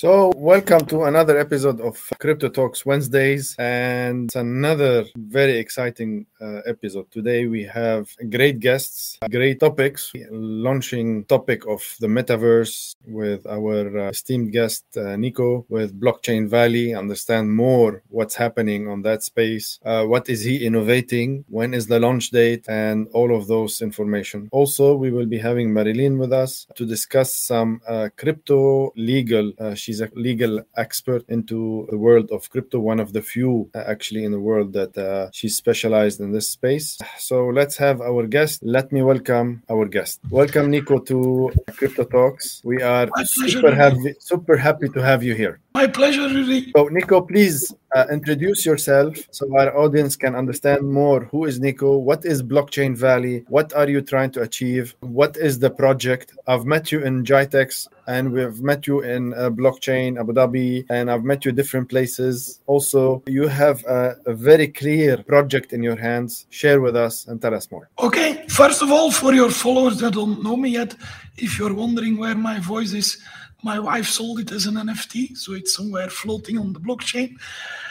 So, welcome to another episode of Crypto Talks Wednesdays, and another very exciting uh, episode. Today we have great guests, great topics. Launching topic of the metaverse with our uh, esteemed guest uh, Niko with Blockchain Valley. Understand more what's happening on that space. Uh, what is he innovating? When is the launch date? And all of those information. Also, we will be having Marilyne with us to discuss some uh, crypto legal uh, she's a legal expert into the world of crypto, one of the few uh, actually in the world that uh, she's specialized in this space. So let's have our guest. Let me welcome our guest. Welcome, Niko, to Crypto Talks. We are super happy, super happy to have you here. My pleasure, Rudy. So, Niko, please uh, introduce yourself so our audience can understand more. Who is Niko? What is Blockchain Valley? What are you trying to achieve? What is the project? I've met you in GITEX and we've met you in uh, Blockchain Abu Dhabi, and I've met you different places. Also, you have a, a very clear project in your hands. Share with us and tell us more. Okay, first of all, for your followers that don't know me yet, if you're wondering where my voice is, my wife sold it as an NFT, so it's somewhere floating on the blockchain.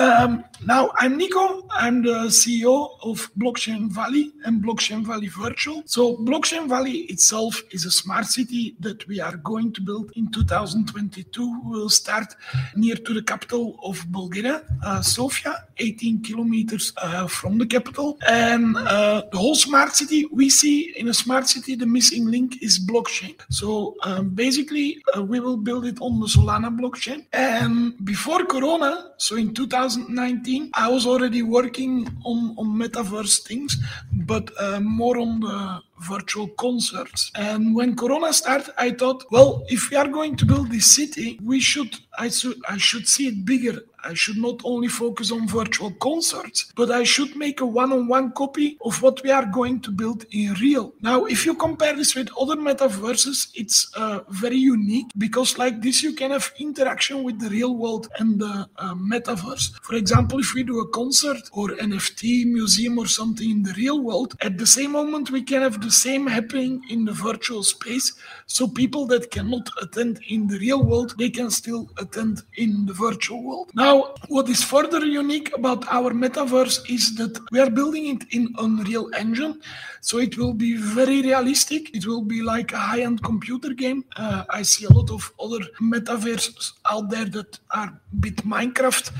Um, now, I'm Niko. I'm the CEO of Blockchain Valley and Blockchain Valley Virtual. So, Blockchain Valley itself is a smart city that we are going to build in 2022. We'll start near to the capital of Bulgaria, uh, Sofia, 18 kilometers uh, from the capital. And uh, the whole smart city, we see in a smart city, the missing link is blockchain. So, um, basically, uh, we will build it on the Solana blockchain. And before Corona, so in 2019, I was already working on, on metaverse things, but uh, more on the virtual concerts. And when Corona started, I thought, well, if we are going to build this city, we should I should I should see it bigger. I should not only focus on virtual concerts, but I should make a one-on-one copy of what we are going to build in real. Now, if you compare this with other metaverses, it's uh, very unique because like this, you can have interaction with the real world and the uh, metaverse. For example, if we do a concert or NFT museum or something in the real world, at the same moment we can have the same happening in the virtual space. So people that cannot attend in the real world, they can still attend in the virtual world. Now, what is further unique about our metaverse is that we are building it in Unreal Engine. So it will be very realistic. It will be like a high-end computer game. Uh, I see a lot of other metaverses out there that are a bit Minecraft.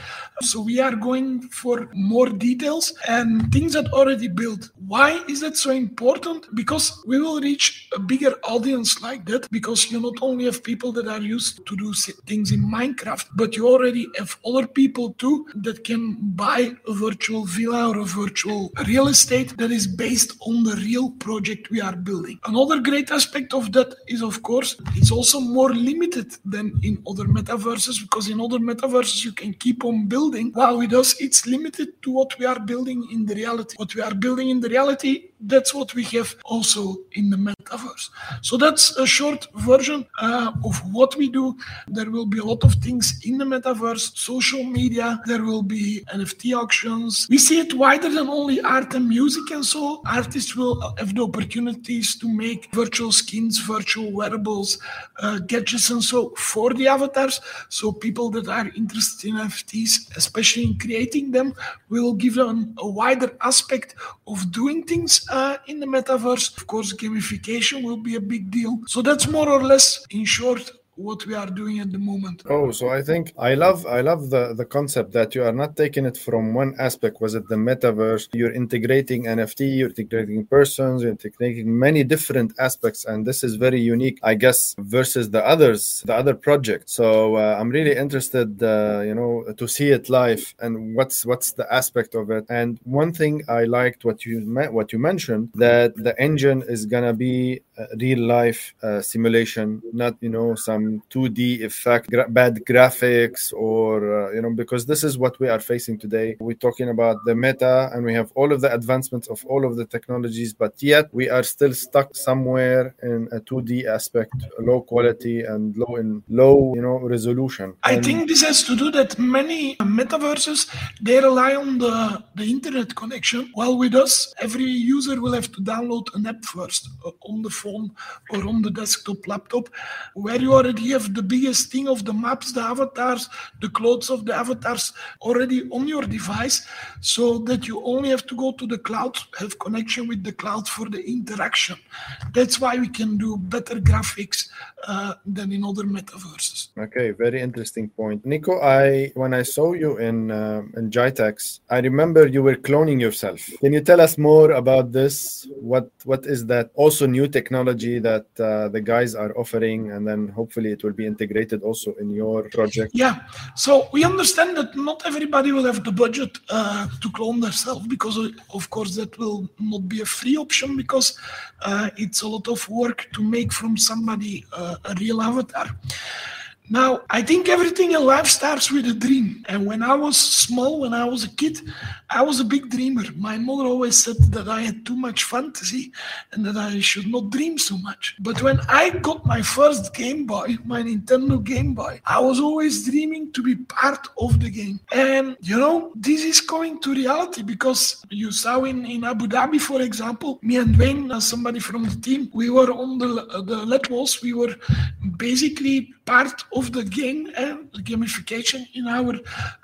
So we are going for more details and things that already built. Why is that so important? Because we will reach a bigger audience like that because you not only have people that are used to do things in Minecraft, but you already have other people too that can buy a virtual villa or a virtual real estate that is based on the real project we are building. Another great aspect of that is, of course, it's also more limited than in other metaverses because in other metaverses you can keep on building, while with us it's limited to what we are building in the reality. What we are building in the reality that's what we have also in the metaverse. So that's a short version uh, of what we do. There will be a lot of things in the metaverse, social media, there will be NFT auctions. We see it wider than only art and music, and so artists will have the opportunities to make virtual skins, virtual wearables, uh, gadgets, and so for the avatars. So people that are interested in NFTs, especially in creating them, will give them a wider aspect of doing things uh, in the metaverse. Of course, gamification will be a big deal. So that's more or less, in short, what we are doing at the moment. Oh, so I think I love I love the the concept that you are not taking it from one aspect. Was it the metaverse? You're integrating NFT, you're integrating persons, you're integrating many different aspects, and this is very unique, I guess, versus the others, the other projects. So uh, I'm really interested, uh, you know, to see it live and what's what's the aspect of it. And one thing I liked what you what you mentioned that the engine is gonna be real life uh, simulation, not you know some 2D effect, gra- bad graphics, or uh, you know, because this is what we are facing today. We're talking about the meta, and we have all of the advancements of all of the technologies, but yet we are still stuck somewhere in a 2D aspect, low quality and low in low, you know, resolution. I and think this has to do that many metaverses they rely on the the internet connection. While with us, every user will have to download an app first uh, on the phone phone or on the desktop laptop, where you already have the biggest thing of the maps, the avatars, the clothes of the avatars already on your device, so that you only have to go to the cloud, have connection with the cloud for the interaction. That's why we can do better graphics uh, than in other metaverses. Okay, very interesting point, Niko. I when I saw you in uh, in GITEX, I remember you were cloning yourself. Can you tell us more about this? What what is that? Also, new technology that uh, the guys are offering, and then hopefully it will be integrated also in your project. Yeah. So we understand that not everybody will have the budget uh, to clone themselves because, uh, of course, that will not be a free option because uh, it's a lot of work to make from somebody uh, a real avatar. Now, I think everything in life starts with a dream. And when I was small, when I was a kid, I was a big dreamer. My mother always said that I had too much fantasy and that I should not dream so much. But when I got my first Game Boy, my Nintendo Game Boy, I was always dreaming to be part of the game. And, you know, this is coming to reality because you saw in, in Abu Dhabi, for example, me and Wayne, uh, somebody from the team, we were on the, the LED walls. We were basically part of the game and the gamification in our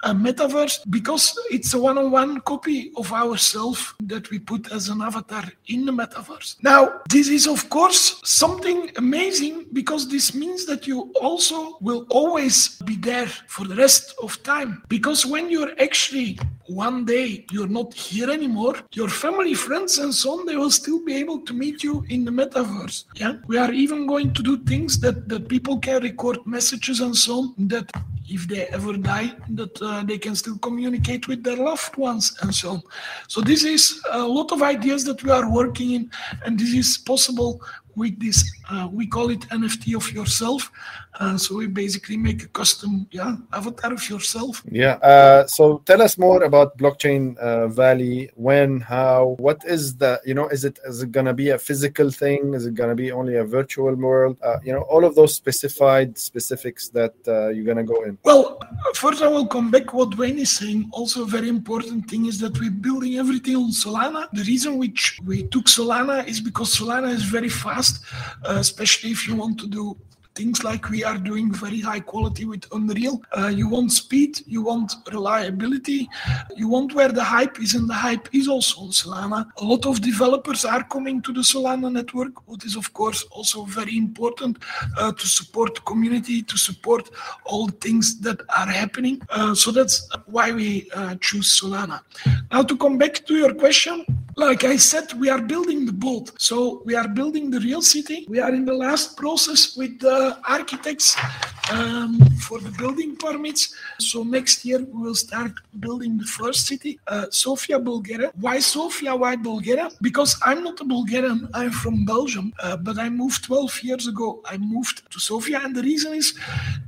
uh, metaverse because it's a one-on-one copy of ourselves that we put as an avatar in the metaverse. Now, this is of course something amazing because this means that you also will always be there for the rest of time because when you're actually one day you're not here anymore, your family, friends, and so on, they will still be able to meet you in the metaverse. Yeah, we are even going to do things that that people can record messages and so on that if they ever die that uh, they can still communicate with their loved ones and so on. So this is a lot of ideas that we are working in and this is possible with this uh, we call it nft of yourself. Uh, so we basically make a custom yeah avatar of yourself. Yeah uh, so tell us more about blockchain uh, valley. When how what is the you know is it is it gonna be a physical thing? Is it gonna be only a virtual world? Uh, you know all of those specified specifics that you're gonna go in well first i will come back. What wayne is saying also a very important thing is that we're building everything on solana. The reason which we took solana is because solana is very fast uh, especially if you want to do things like we are doing very high quality with Unreal. Uh, you want speed, you want reliability, you want where the hype is, and the hype is also on Solana. A lot of developers are coming to the Solana network, what is of course also very important uh, to support the community, to support all things that are happening. Uh, so that's why we uh, choose Solana. Now to come back to your question, like I said, we are building the boat. So we are building the real city. We are in the last process with the arquitetos um, for the building permits. So next year we will start building the first city, uh, Sofia, Bulgaria. Why Sofia? Why Bulgaria? Because I'm not a Bulgarian. I'm from Belgium, uh, but I moved 12 years ago. I moved to Sofia, and the reason is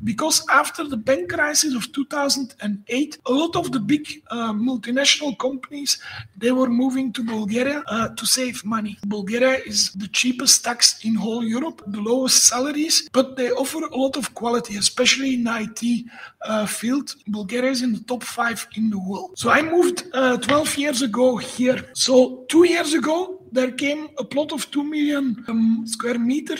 because after the bank crisis of 2008, a lot of the big uh, multinational companies they were moving to Bulgaria uh, to save money. Bulgaria is the cheapest tax in whole Europe, the lowest salaries, but they offer a lot of quality, especially in IT uh, field. Bulgaria is in the top five in the world. So I moved uh, 12 years ago here. So two years ago, there came a plot of 2 million um, square meter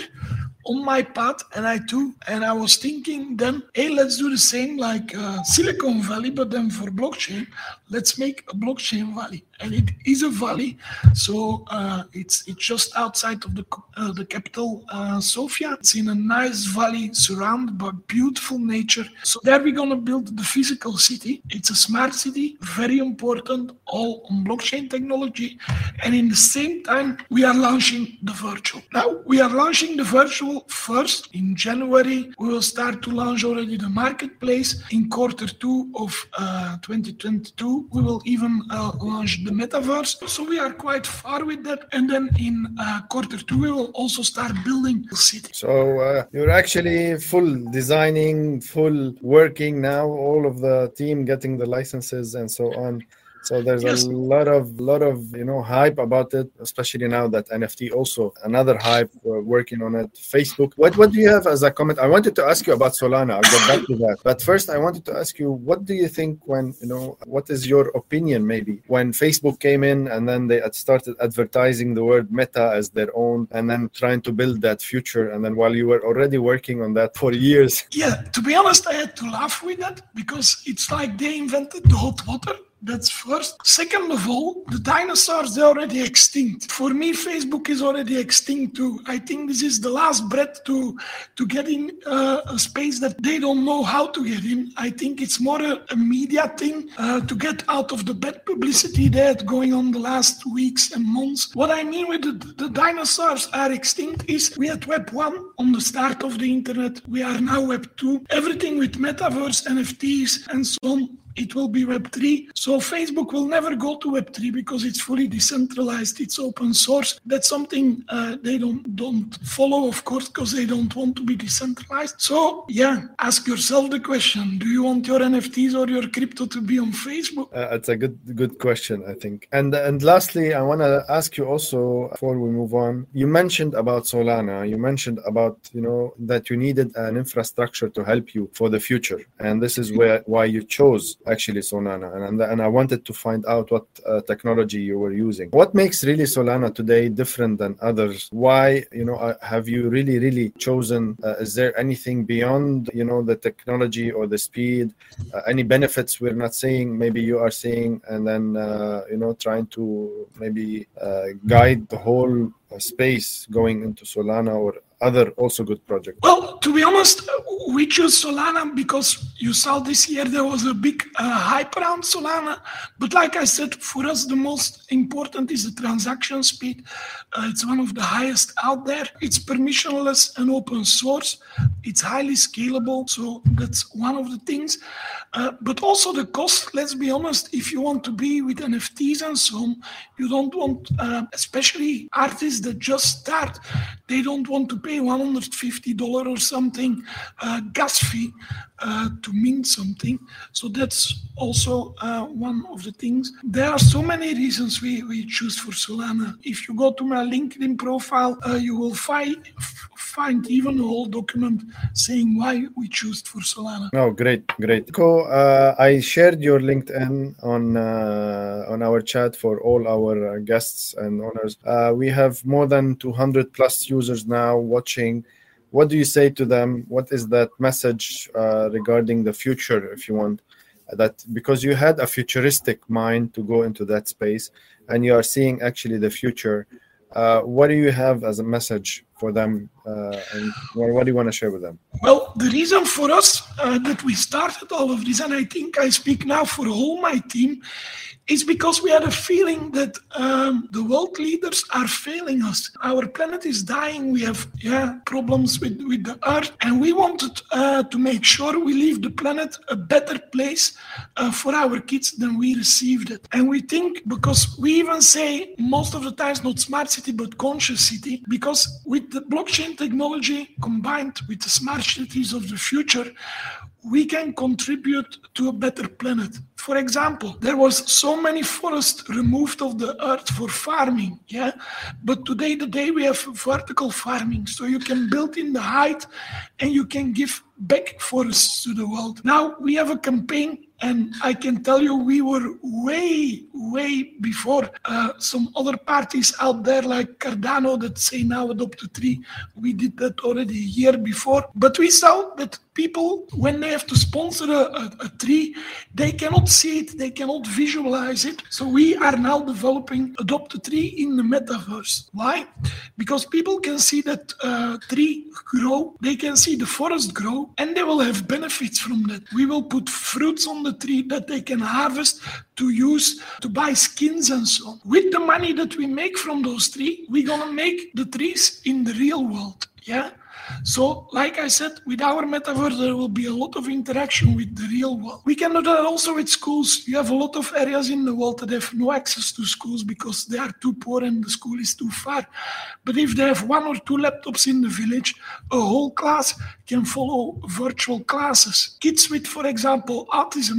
on my path and I too and I was thinking then hey let's do the same like uh, Silicon Valley but then for blockchain let's make a blockchain valley. And it is a valley. So uh, it's it's just outside of the uh, the capital uh, sofia. It's in a nice valley surrounded by beautiful nature. So there we're going to build the physical city. It's a smart city very important all on blockchain technology. And in the same time we are launching the virtual. Now we are launching the virtual first. In january we will start to launch already the marketplace. In quarter two of uh, 2022 we will even uh, launch the metaverse. So we are quite far with that. And then in uh, quarter two, we will also start building the city. So uh, you're actually full designing, full working now, all of the team getting the licenses and so on. So there's yes. a lot of lot of you know hype about it, especially now that NFT also another hype. We're working on it. Facebook. What what do you have as a comment? I wanted to ask you about Solana. I'll get back to that. But first, I wanted to ask you, what do you think when you know? What is your opinion maybe when Facebook came in and then they had started advertising the word Meta as their own, and then trying to build that future, and then while you were already working on that for years. Yeah, to be honest, I had to laugh with that because it's like they invented the hot water that's first. Second of all, the dinosaurs, they're already extinct. For me, Facebook is already extinct too. I think this is the last breath to, to get in uh, a space that they don't know how to get in. I think it's more a, a media thing uh, to get out of the bad publicity that going on the last weeks and months. What I mean with the, the dinosaurs are extinct is we had Web 1 on the start of the internet. We are now Web 2. Everything with metaverse, NFTs, and so on it will be Web3. So Facebook will never go to Web3 because it's fully decentralized. It's open source. That's something uh, they don't don't follow, of course, because they don't want to be decentralized. So yeah, ask yourself the question: Do you want your NFTs or your crypto to be on Facebook? Uh, it's a good good question, I think. And and lastly, I want to ask you also before we move on. You mentioned about Solana. You mentioned about you know that you needed an infrastructure to help you for the future, and this is where why you chose actually Solana, and and I wanted to find out what uh, technology you were using. What makes really Solana today different than others? Why you know uh, have you really really chosen? Uh, is there anything beyond you know the technology or the speed? Uh, any benefits we're not seeing? Maybe you are seeing, and then uh, you know trying to maybe uh, guide the whole space going into Solana or other also good projects? Well, to be honest, we chose Solana because you saw this year there was a big uh, hype around Solana. But like I said, for us, the most important is the transaction speed. Uh, it's one of the highest out there. It's permissionless and open source. It's highly scalable. So that's one of the things. Uh, but also the cost, let's be honest, if you want to be with NFTs and so on, you don't want, uh, especially artists that just start, they don't want to pay $150 or something uh, gas fee uh, to mint something. So that's also uh, one of the things. There are so many reasons we, we choose for Solana. If you go to my LinkedIn profile, uh, you will find find even a whole document saying why we chose for Solana. Oh, great, great. Cool. Uh, I shared your LinkedIn on uh, on our chat for all our guests and owners. we have more than 200 plus users now watching what do you say to them what is that message uh, regarding the future if you want that because you had a futuristic mind to go into that space and you are seeing actually the future uh, what do you have as a message for them uh, and what do you want to share with them well the reason for us uh, that we started all of this and i think i speak now for all my team is because we had a feeling that um, the world leaders are failing us. Our planet is dying. We have yeah problems with, with the earth, and we wanted uh, to make sure we leave the planet a better place uh, for our kids than we received it. And we think because we even say most of the times not smart city but conscious city because with the blockchain technology combined with the smart cities of the future, we can contribute to a better planet. For example, there was so many forests removed of the earth for farming, yeah. But today, the day we have vertical farming, so you can build in the height, and you can give back forests to the world. Now we have a campaign and I can tell you, we were way, way before uh, some other parties out there like Cardano that say now adopt a tree. We did that already a year before. But we saw that people, when they have to sponsor a, a, a tree, they cannot see it, they cannot visualize it. So we are now developing adopt a tree in the metaverse. Why? Because people can see that uh, tree grow, they can see the forest grow, and they will have benefits from that. We will put fruits on the the tree that they can harvest to use to buy skins and so on. With the money that we make from those trees, we're gonna make the trees in the real world. Yeah. So, like I said, with our metaverse, there will be a lot of interaction with the real world. We can do that also with schools. You have a lot of areas in the world that have no access to schools because they are too poor and the school is too far. But if they have one or two laptops in the village, a whole class can follow virtual classes. Kids with, for example, autism,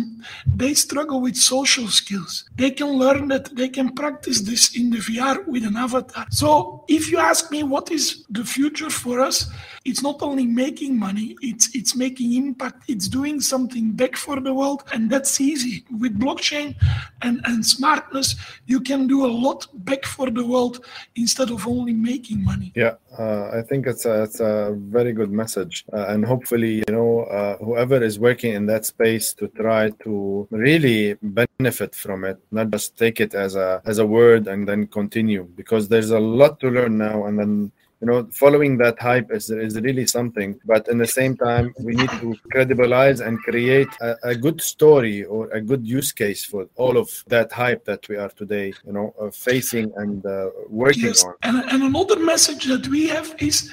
they struggle with social skills. They can learn that they can practice this in the VR with an avatar. So if you ask me what is the future for us, it's not only making money, it's it's making impact, it's doing something back for the world, and that's easy. With blockchain and, and smartness, you can do a lot back for the world instead of only making money. Yeah, uh, I think it's a, it's a very good message, uh, and hopefully, you know, uh, whoever is working in that space to try to really benefit from it, not just take it as a as a word and then continue, because there's a lot to learn now, and then you know following that hype is, is really something but in the same time we need to credibilize and create a, a good story or a good use case for all of that hype that we are today you know uh, facing and uh, working yes. on and, and another message that we have is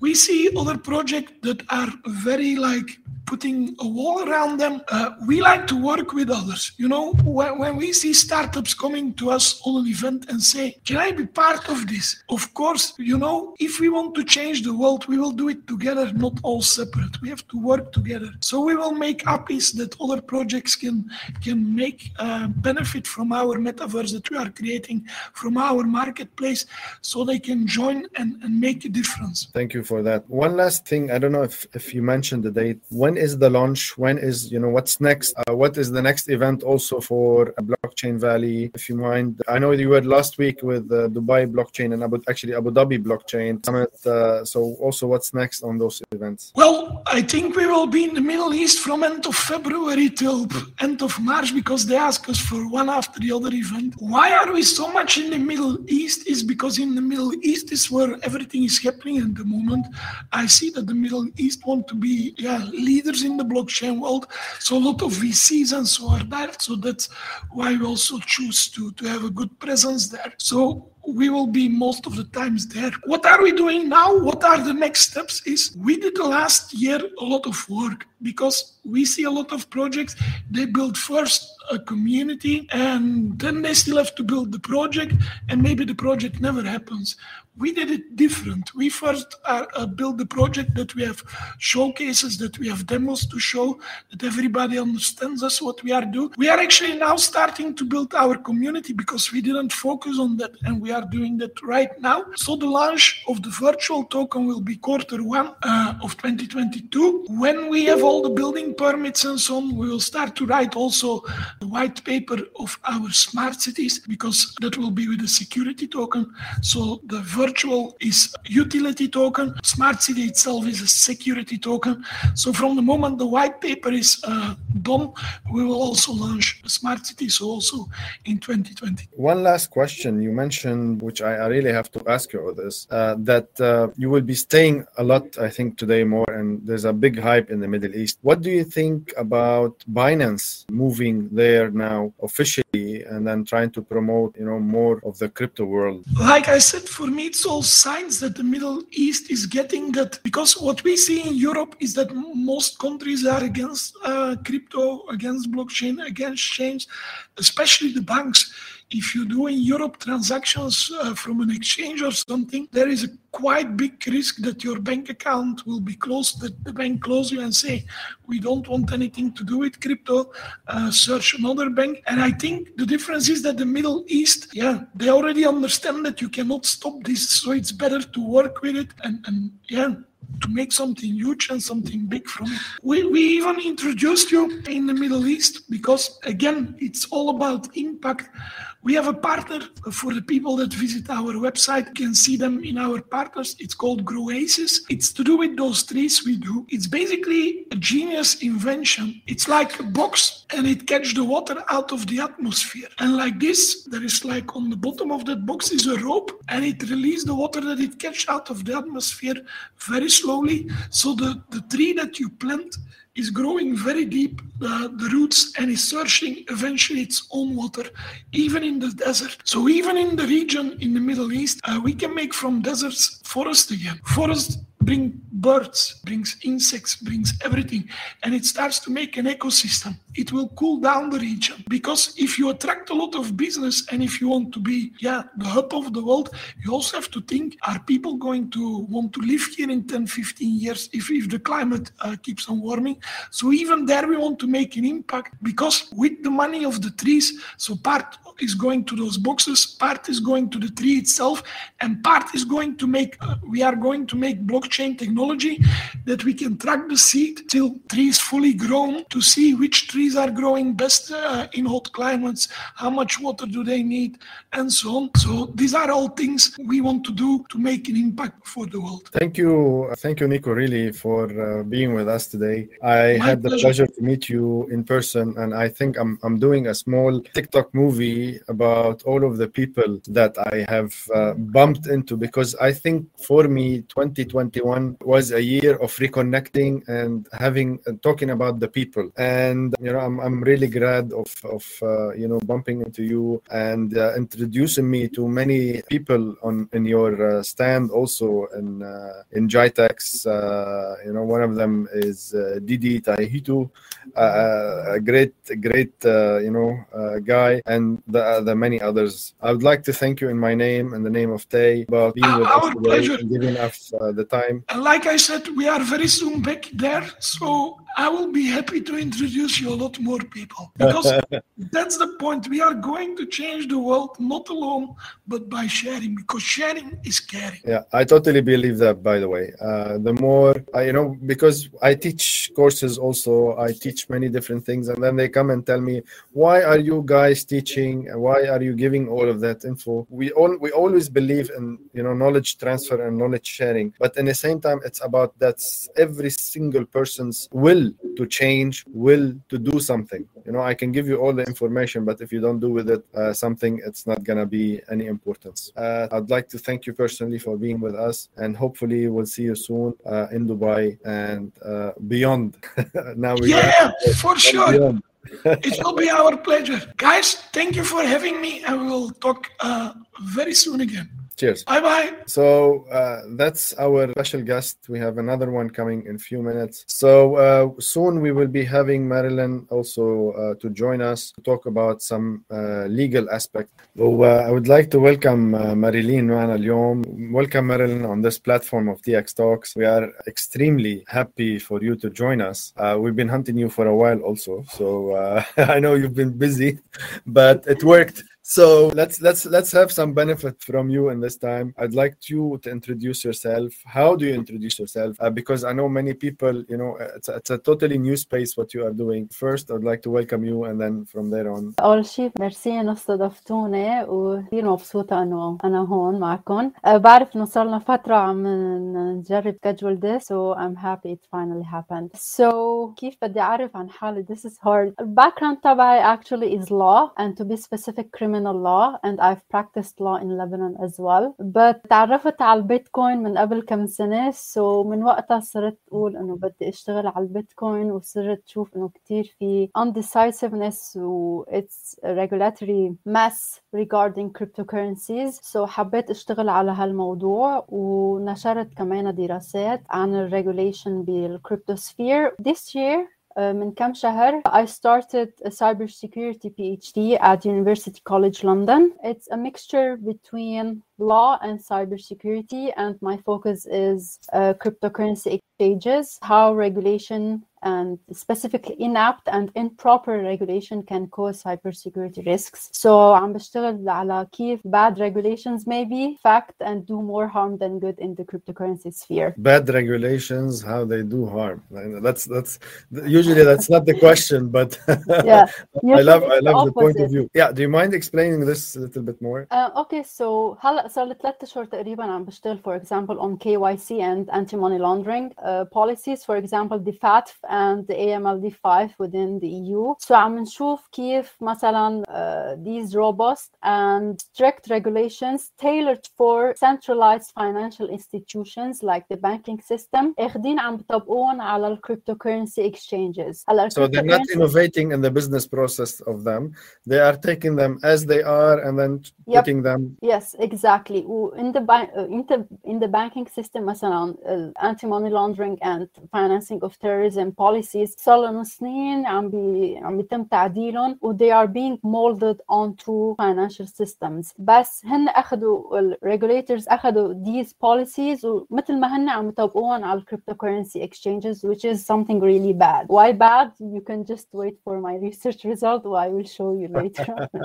we see other projects that are very like putting a wall around them. Uh, we like to work with others. You know, when, when we see startups coming to us on an event and say, Can I be part of this? Of course, you know, if we want to change the world, we will do it together, not all separate. We have to work together. So we will make APIs that other projects can can make uh, benefit from our metaverse that we are creating from our marketplace so they can join and, and make a difference. Thank you for that. One last thing, I don't know if, if you mentioned the date. When is the launch? When is you know what's next? Uh, what is the next event also for Blockchain Valley? If you mind, I know you were last week with uh, Dubai Blockchain and Abu, actually Abu Dhabi Blockchain Summit. Uh, so also, what's next on those events? Well, I think we will be in the Middle East from end of February till end of March because they ask us for one after the other event. Why are we so much in the Middle East? Is because in the Middle East is where everything is happening at the moment. I see that the Middle East want to be yeah leaders in the blockchain world. So a lot of VCs and so are there. So that's why we also choose to, to have a good presence there. So we will be most of the times there. What are we doing now? What are the next steps? Is we did the last year a lot of work because we see a lot of projects. They build first a community and then they still have to build the project and maybe the project never happens we did it different. We first uh, uh, built the project that we have showcases, that we have demos to show, that everybody understands us what we are doing. We are actually now starting to build our community because we didn't focus on that, and we are doing that right now. So the launch of the virtual token will be quarter one uh, of 2022. When we have all the building permits and so on, we will start to write also the white paper of our smart cities because that will be with the security token. So the virtual virtual is utility token. Smart city itself is a security token. So from the moment the white paper is uh, done, we will also launch smart city. So also in 2020. One last question you mentioned, which I, I really have to ask you this, uh, that uh, you will be staying a lot, I think, today more, and there's a big hype in the Middle East. What do you think about Binance moving there now officially and then trying to promote, you know, more of the crypto world? Like I said, for me, it's all signs that the Middle East is getting that because what we see in Europe is that most countries are against uh, crypto, against blockchain, against change, especially the banks. If you do in Europe transactions uh, from an exchange or something, there is a quite big risk that your bank account will be closed, that the bank close you and say, we don't want anything to do with crypto, uh, search another bank. And I think the difference is that the Middle East, yeah, they already understand that you cannot stop this. So it's better to work with it and, and yeah, to make something huge and something big from it. We, we even introduced you in the Middle East because, again, it's all about impact. We have a partner for the people that visit our website. You can see them in our It's called Groasis. It's to do with those trees we do. It's basically a genius invention. It's like a box and it catches the water out of the atmosphere. And like this, there is like on the bottom of that box is a rope and it releases the water that it catches out of the atmosphere very slowly. So the, the tree that you plant is growing very deep, uh, the roots, and is searching eventually its own water, even in the desert. So even in the region in the Middle East, uh, we can make from deserts forest again. Forest bring birds, brings insects, brings everything, and it starts to make an ecosystem. It will cool down the region because if you attract a lot of business and if you want to be, yeah, the hub of the world, you also have to think: Are people going to want to live here in 10, 15 years if if the climate uh, keeps on warming? So even there, we want to make an impact because with the money of the trees, so part is going to those boxes, part is going to the tree itself, and part is going to make. Uh, we are going to make blockchain technology that we can track the seed till trees fully grown to see which trees are growing best uh, in hot climates, how much water do they need, and so on. So these are all things we want to do to make an impact for the world. Thank you, thank you, Niko, really for uh, being with us today. I My had the pleasure. pleasure to meet you in person, and I think I'm I'm doing a small TikTok movie about all of the people that I have uh, bumped into because I think for me 2021 was a year of reconnecting and having and talking about the people, and you know I'm I'm really glad of of uh, you know bumping into you and uh, introducing me to many people on in your uh, stand also in uh, in GITEX. Uh, you know, one of them is uh, Didi Taihitu, uh, a great, great, uh, you know, uh, guy, and the, the many others. I would like to thank you in my name and the name of Tay about being with us today and giving us uh, the time. And like I said, we are very soon back there. So I will be happy to introduce you a lot more people because that's the point. We are going to change the world not alone, but by sharing because sharing is caring. Yeah, I totally believe that. By the way, uh, the more I, you know, because I teach courses also, I teach many different things, and then they come and tell me, "Why are you guys teaching? Why are you giving all of that info?" We all we always believe in you know knowledge transfer and knowledge sharing, but in the same time, it's about that's every single person's will to change, will to do something. You know, I can give you all the information, but if you don't do with it uh, something, it's not gonna be any importance. Uh, I'd like to thank you personally for being with us, and hopefully we'll see you soon uh, in Dubai and uh, beyond. now we Yeah, for sure. beyond. It will be our pleasure. Guys, thank you for having me, and we will talk uh, very soon again. Cheers. Bye bye. So uh, that's our special guest. We have another one coming in a few minutes. So uh, soon we will be having Marilyne also uh, to join us to talk about some uh, legal aspect. So uh, I would like to welcome uh, Marilyne معنا Welcome Marilyne on this platform of DX Talks. We are extremely happy for you to join us. we've been hunting you for a while also. So I know you've been busy, but it worked So let's let's let's have some benefit from you in this time. I'd like you to introduce yourself. How do you introduce yourself? Uh, because I know many people, you know, it's a, it's a totally new space what you are doing. First, I'd like to welcome you, and then from there on. أول شيء ميرسي إنه استضفتوني وكثير مبسوطة إنه أنا هون معكم أه بعرف إنه صار لنا فترة عم نجرب schedule this so I'm happy it finally happened so كيف بدي أعرف عن حالي this is hard the background تبعي actually is law and to be specific criminal law and I've practiced law in Lebanon as well. But تعرفت على البيتكوين من قبل كم سنة so من وقتها صرت أقول إنه بدي أشتغل على البيتكوين وصرت شوف إنه كتير في undecisiveness و it's a regulatory mess regarding cryptocurrencies. So حبيت أشتغل على هالموضوع ونشرت كمان دراسات عن ال regulation بالكريبتوسفير this year من كم شهر I started a cybersecurity PhD at University College London. It's a mixture between law and cybersecurity and my focus is uh, cryptocurrency exchanges, how regulation and specifically inapt and improper regulation can cause cybersecurity risks. So عم بشتغل على كيف bad regulations may be fact and do more harm than good in the cryptocurrency sphere. Bad regulations, how they do harm. That's that's usually that's not the question, but Yeah, I love I usually it's love the point of opposite. view. Yeah, do you mind explaining this a little bit more? Uh, okay, so هلا صار لي ثلاث اشهر تقريبا عم بشتغل for example on KYC and anti-money laundering uh, policies for example the FATF and the AMLD5 within the EU. So عم نشوف كيف مثلا uh, these robust and strict regulations tailored for centralized financial institutions like the banking system اخدين عم بطبقون على ال cryptocurrency exchanges. هلا So they're not innovating in the business process of them. They are taking them as they are and then Yep. putting them Yes, exactly. و in the ban- uh, in the in the banking system مثلا uh, anti-money laundering and financing of terrorism policies صار لهم سنين عم بي عم بيتم تعديلهم و they are being molded onto financial systems بس هن اخذوا ال regulators اخذوا these policies ومثل ما هن عم يطبقوهم على ال cryptocurrency exchanges which is something really bad. Why bad? You can just wait for my research result or I will show you later.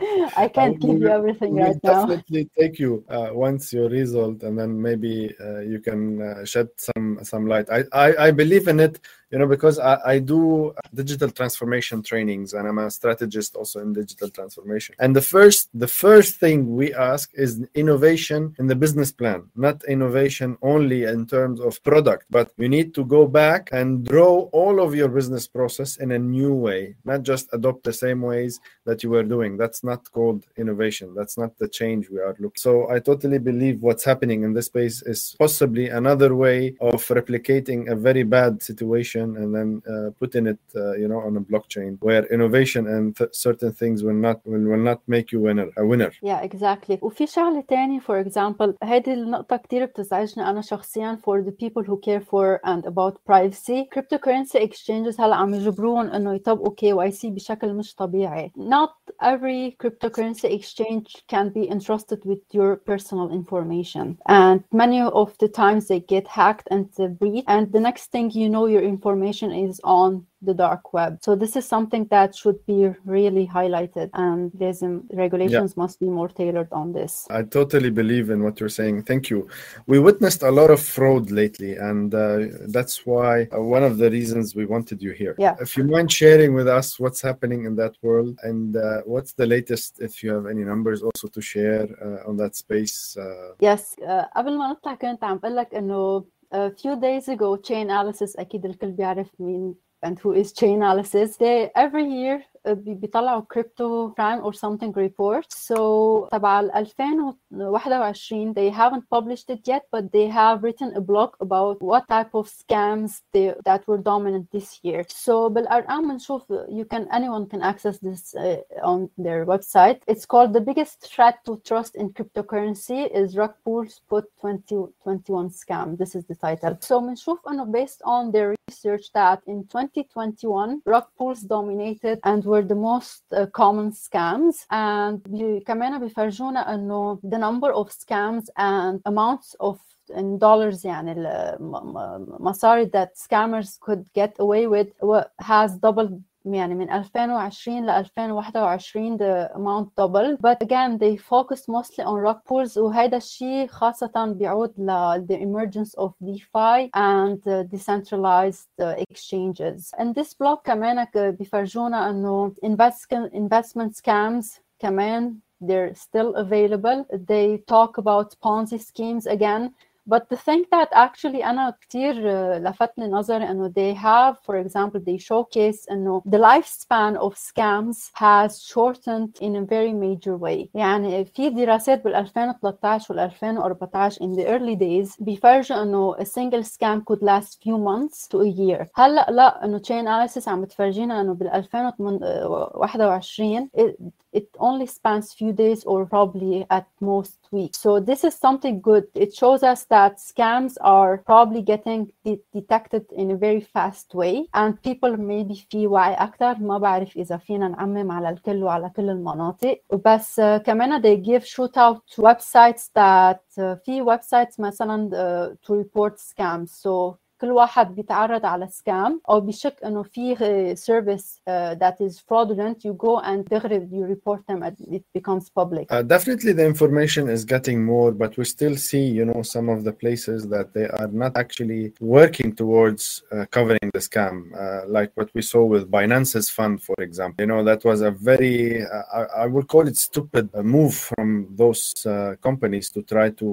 I can't I give you will- everything We'll right now. definitely take you uh, once your result, and then maybe uh, you can uh, shed some some light. I, I I believe in it, you know, because I, I do digital transformation trainings, and I'm a strategist also in digital transformation. And the first the first thing we ask is innovation in the business plan, not innovation only in terms of product, but you need to go back and draw all of your business process in a new way, not just adopt the same ways that you were doing. That's not called innovation. That's not the change we are looking. So I totally believe what's happening in this space is possibly another way of replicating a very bad situation and then uh, putting it, uh, you know, on a blockchain where innovation and th- certain things will not will, will not make you winner a winner. Yeah, exactly. وفي شغلة تاني for example هيدي النقطة كتير بتزعجني أنا شخصيا for the people who care for and about privacy cryptocurrency exchanges هلا عم يجبروهم إنه يطبقوا KYC بشكل مش طبيعي. Not every cryptocurrency exchange can be entrusted with your personal information and many of the times they get hacked and breached and the next thing you know your information is on the dark web. So this is something that should be really highlighted and there's um, regulations must be more tailored on this. I totally believe in what you're saying. Thank you. We witnessed a lot of fraud lately, and uh, that's why uh, one of the reasons we wanted you here. Yeah. If you mind sharing with us what's happening in that world and uh, what's the latest, if you have any numbers also to share uh, on that space. Uh, Yes uh, قبل ما نطلع كنت عم بقول لك انه a few days ago Chainalysis اكيد الكل بيعرف مين and who is Chainalysis they every year uh, بي- بيطلعوا كريبتو برايم or something report so تبع 2021 they haven't published it yet but they have written a blog about what type of scams they, that were dominant this year. So بالارقام بنشوف you can anyone can access this uh, on their website. It's called the biggest threat to trust in cryptocurrency is rug pulls put 2021 scam. This is the title. So بنشوف انه based on their research that in 2021 rug pulls dominated and were the most uh, common scams and بي- كمان بيفرجونا انه the number of scams and amounts of in dollars يعني المصاري that scammers could get away with wa- has doubled يعني من 2020 ل 2021 the amount doubled but again they focus mostly on rug pools وهذا الشيء خاصة بيعود ل the emergence of DeFi and uh, decentralized uh, exchanges and this blog كمان بيفرجونا انه invest- investment scams كمان they're still available they talk about Ponzi schemes again but the thing that actually أنا كتير لفتني نظري إنه they have for example they showcase إنه the lifespan of scams has shortened in a very major way. يعني في دراسات بال 2013 وال 2014 in the early days بيفرجوا إنه a single scam could last few months to a year. هلا لا إنه Chainalysis عم بتفرجينا إنه بال 2021 it, it only spans few days or probably at most weeks. So this is something good. It shows us that scams are probably getting de- detected in a very fast way and people maybe في وعي أكتر ما بعرف إذا فينا نعمم على الكل وعلى كل المناطق بس uh, كمان they give shout out to websites that uh, في websites مثلا uh, to report scams so كل واحد بيتعرض على سكام او بيشك انه في service uh, that is fraudulent you go and تغرب you report them and it becomes public Uh, definitely, the information is getting more, but we still see, you know, some of the places that they are not actually working towards uh, covering the scam, uh, like what we saw with Binance's fund, for example. You know, that was a very, uh, I, I would call it stupid uh, move from those uh, companies to try to,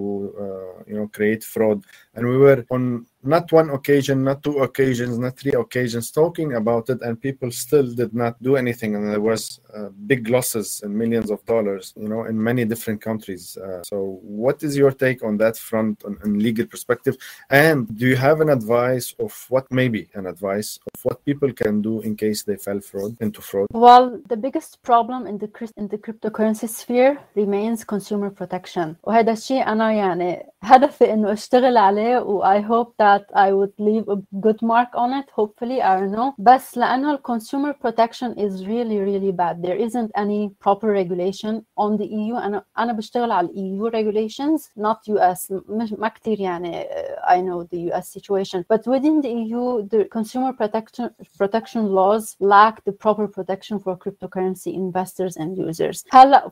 uh, you know, create fraud. And we were on not one occasion, not two occasions, not three occasions, talking about it, and people still did not do anything, and there was uh, big losses and millions of dollars, you know, in many different countries. Uh, so, what is your take on that front, on, on legal perspective? And do you have an advice of what maybe an advice what people can do in case they fell fraud into fraud? Well, the biggest problem in the in the cryptocurrency sphere remains consumer protection. وهذا الشيء أنا يعني هدفي إنه أشتغل عليه و I hope that I would leave a good mark on it. Hopefully, I don't know. بس لأنه consumer protection is really really bad. There isn't any proper regulation on the EU. أنا أنا بشتغل على EU regulations, not US. مش ما كتير يعني I know the US situation. But within the EU, the consumer protection protection, protection laws lack the proper protection for cryptocurrency investors and users.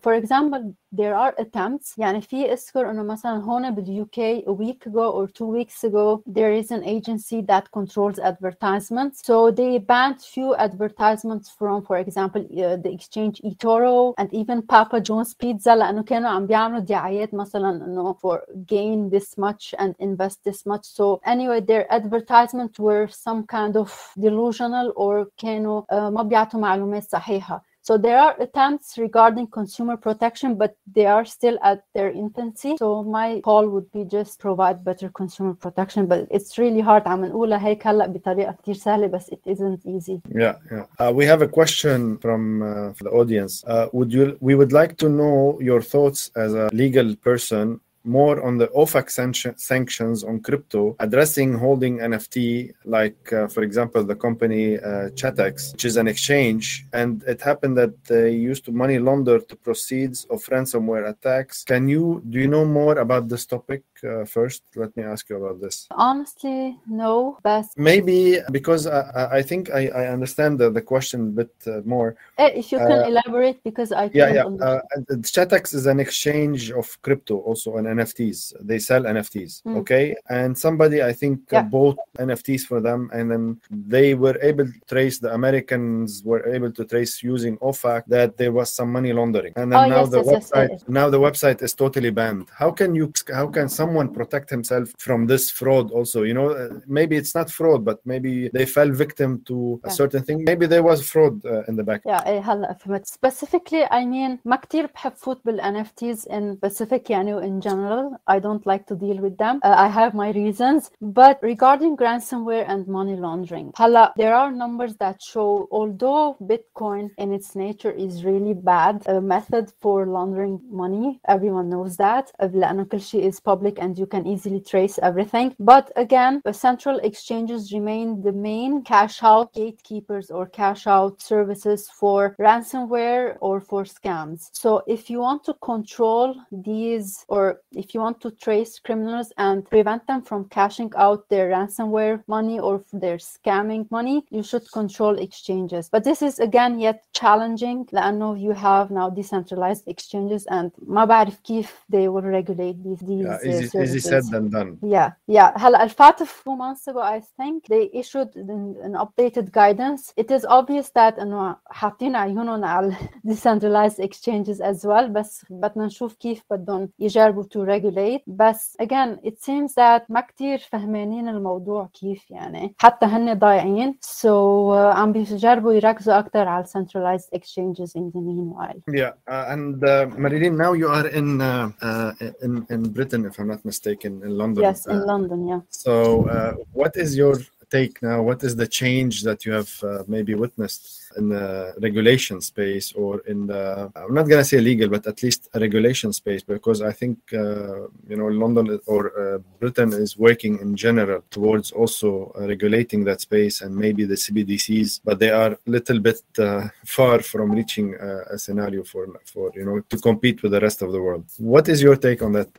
For example, there are attempts يعني في اذكر انه مثلا هون باليو UK a week ago or two weeks ago, there is an agency that controls advertisements. So they banned few advertisements from, for example, uh, the exchange eToro and even Papa John's Pizza لأنه كانوا عم بيعملوا دعايات مثلا إنه for gain this much and invest this much. So anyway, their advertisements were some kind of delusional or كانوا uh, ما بيعطوا معلومات صحيحة. So there are attempts regarding consumer protection, but they are still at their infancy. So my call would be just provide better consumer protection, but it's really hard. عم نقولها هيك هلا بطريقة كتير سهلة, but it isn't easy. Yeah, yeah. Uh, we have a question from uh, the audience. Uh, would you? We would like to know your thoughts as a legal person more on the OFAC sanctions on crypto, addressing holding NFT, like, uh, for example, the company uh, Chatex, which is an exchange. And it happened that they used to money launder the proceeds of ransomware attacks. Can you, do you know more about this topic uh, first? Let me ask you about this. Honestly, no, but maybe because I, I think I, I understand the, the question a bit uh, more. Eh, if you can uh, elaborate, because I yeah, yeah. Uh, Chatex is an exchange of crypto, also an NFTs. They sell NFTs. Mm. Okay. And somebody, I think, uh, yeah. bought NFTs for them. And then they were able to trace, the Americans were able to trace using OFAC that there was some money laundering. And then oh, now yes, the yes, website, yes, now the website is totally banned. How can you, how can someone protect himself from this fraud also? You know, uh, maybe it's not fraud, but maybe they fell victim to a certain thing. Maybe there was fraud uh, in the back. Yeah, هلا فهمت. Specifically, I mean, ما كتير بحب فوت NFTs in specific يعني in general general. I don't like to deal with them. Uh, I have my reasons. But regarding ransomware and money laundering, Hala, there are numbers that show although Bitcoin in its nature is really bad a method for laundering money, everyone knows that. Avlanakilshi is public and you can easily trace everything. But again, the central exchanges remain the main cash out gatekeepers or cash out services for ransomware or for scams. So if you want to control these or if you want to trace criminals and prevent them from cashing out their ransomware money or their scamming money, you should control exchanges. But this is again yet challenging لأنه you have now decentralized exchanges and ما بعرف كيف they will regulate these these yeah, easy, easy said than done. Yeah, yeah. هلا الفاتح few months ago I think they issued an, an updated guidance. It is obvious that انه حاطين عيونهم على decentralized exchanges as well بس بدنا نشوف كيف بدهم يجربوا to regulate. بس again it seems that ما كتير فهمانين الموضوع كيف يعني. حتى هن ضايعين. So uh, عم بيجربوا يركزوا أكتر على centralized exchanges in the meanwhile. Yeah uh, and uh, Marilyne now you are in uh, uh, in in Britain if I'm not mistaken in London. Yes in uh, London yeah. so uh, what is your take now? What is the change that you have uh, maybe witnessed? in the regulation space or in the i'm not going to say legal but at least a regulation space because i think uh, you know london or uh, britain is working in general towards also uh, regulating that space and maybe the cbdc's but they are a little bit uh, far from reaching uh, a scenario for for you know to compete with the rest of the world. What is your take on that?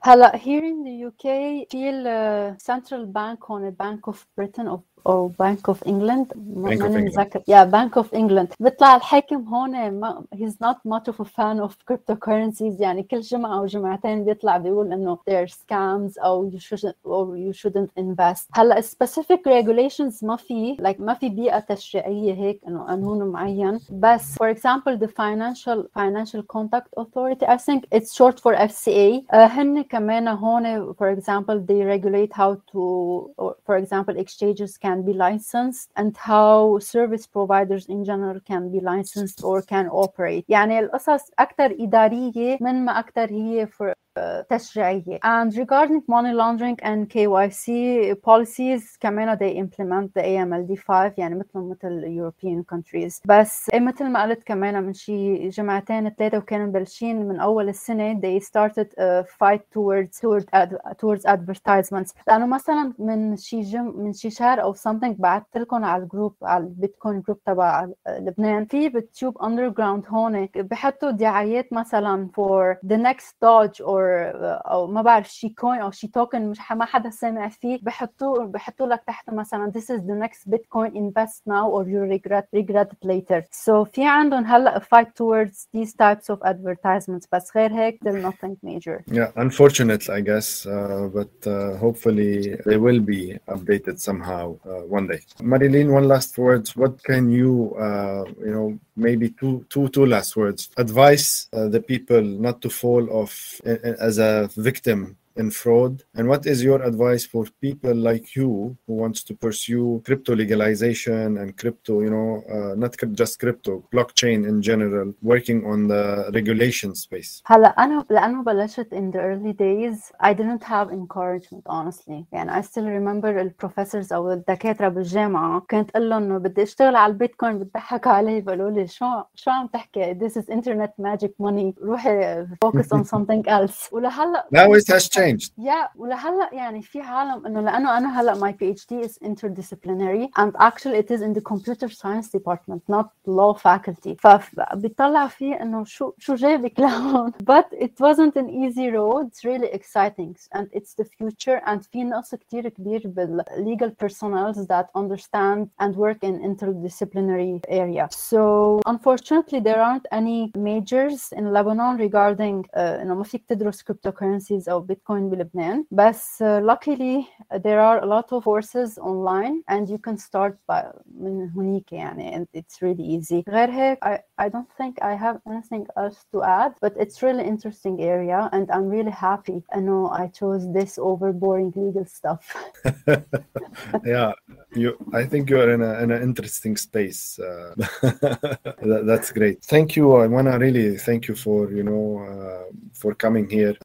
Here in the uk feel uh, central bank on a bank of britain of او بنك اوف انجلند ماني متذكر. يا بنك اوف انجلند بيطلع الحاكم هون ما هيز نوت ماتش اوف فان اوف كريبتو كرنسيز يعني كل جمعه او جمعتين بيطلع بيقول انه they're scams او you shouldn't or you shouldn't invest. هلا specific regulations ما في like ما في بيئه تشريعيه هيك انه قانون معين. بس for example the financial financial conduct authority I think it's short for FCA uh, هن كمان هون for example they regulate how to for example exchanges can be licensed and how service providers in general can be licensed or can operate يعني القصص أكثر إدارية من ما أكثر هي for تشريعية. And regarding money laundering and KYC policies كمان they implement the AMLD 5 يعني مثل مثل European countries. بس مثل ما قلت كمان من شي جمعتين ثلاثة وكانوا مبلشين من أول السنة they started a fight towards towards ad, towards advertisements. لأنه مثلا من شي جم من شي شهر أو something بعثت لكم على الجروب على البيتكوين جروب تبع لبنان. في بالتيوب underground هون بحطوا دعايات مثلا for the next Doge or or او ما بعرف شي كوين او شي توكن مش ما حدا سامع فيه. بحطوه بحطوا لك تحت مثلا this is the next bitcoin invest now or you regret regret it later. So في عندهم هلا a fight towards these types of advertisements بس غير هيك they're nothing major. Yeah unfortunately, I guess uh, but uh, hopefully they will be updated somehow uh, one day. Marilyne one last words. What can you uh, you know maybe two two two last words. Advise uh, the people not to fall off in, in as a victim in fraud and what is your advice for people like you who wants to pursue crypto legalization and crypto you know uh, not just crypto blockchain in general working on the regulation space هلا انا لانه بلشت in the early days I didn't have encouragement honestly يعني I still remember البروفيسورز او الدكاتره بالجامعه كنت اقول لهم انه بدي اشتغل على البيتكوين بتضحكوا علي بيقولوا لي شو شو عم تحكي this is internet magic money روحي focus on something else ولهلا now it has changed yeah ولهلا يعني في عالم انه لانه انا هلا my PhD is interdisciplinary and actually it is in the computer science department not law faculty فبيطلع فيه انه شو شو جايبك لهون but it wasn't an easy road it's really exciting and it's the future and في نقص كتير كبير بال legal personnels that understand and work in interdisciplinary area so unfortunately there aren't any majors in Lebanon regarding uh, انه ما فيك تدرس cryptocurrencies او bitcoin بلبنان بس uh, luckily there are a lot of courses online and you can start by من هنيك يعني and it's really easy غير هيك I, I don't think I have anything else to add but it's really interesting area and I'm really happy I know I chose this over boring legal stuff yeah you I think you're in, a, in an interesting space uh, that, that's great thank you I want to really thank you for you know uh, for coming here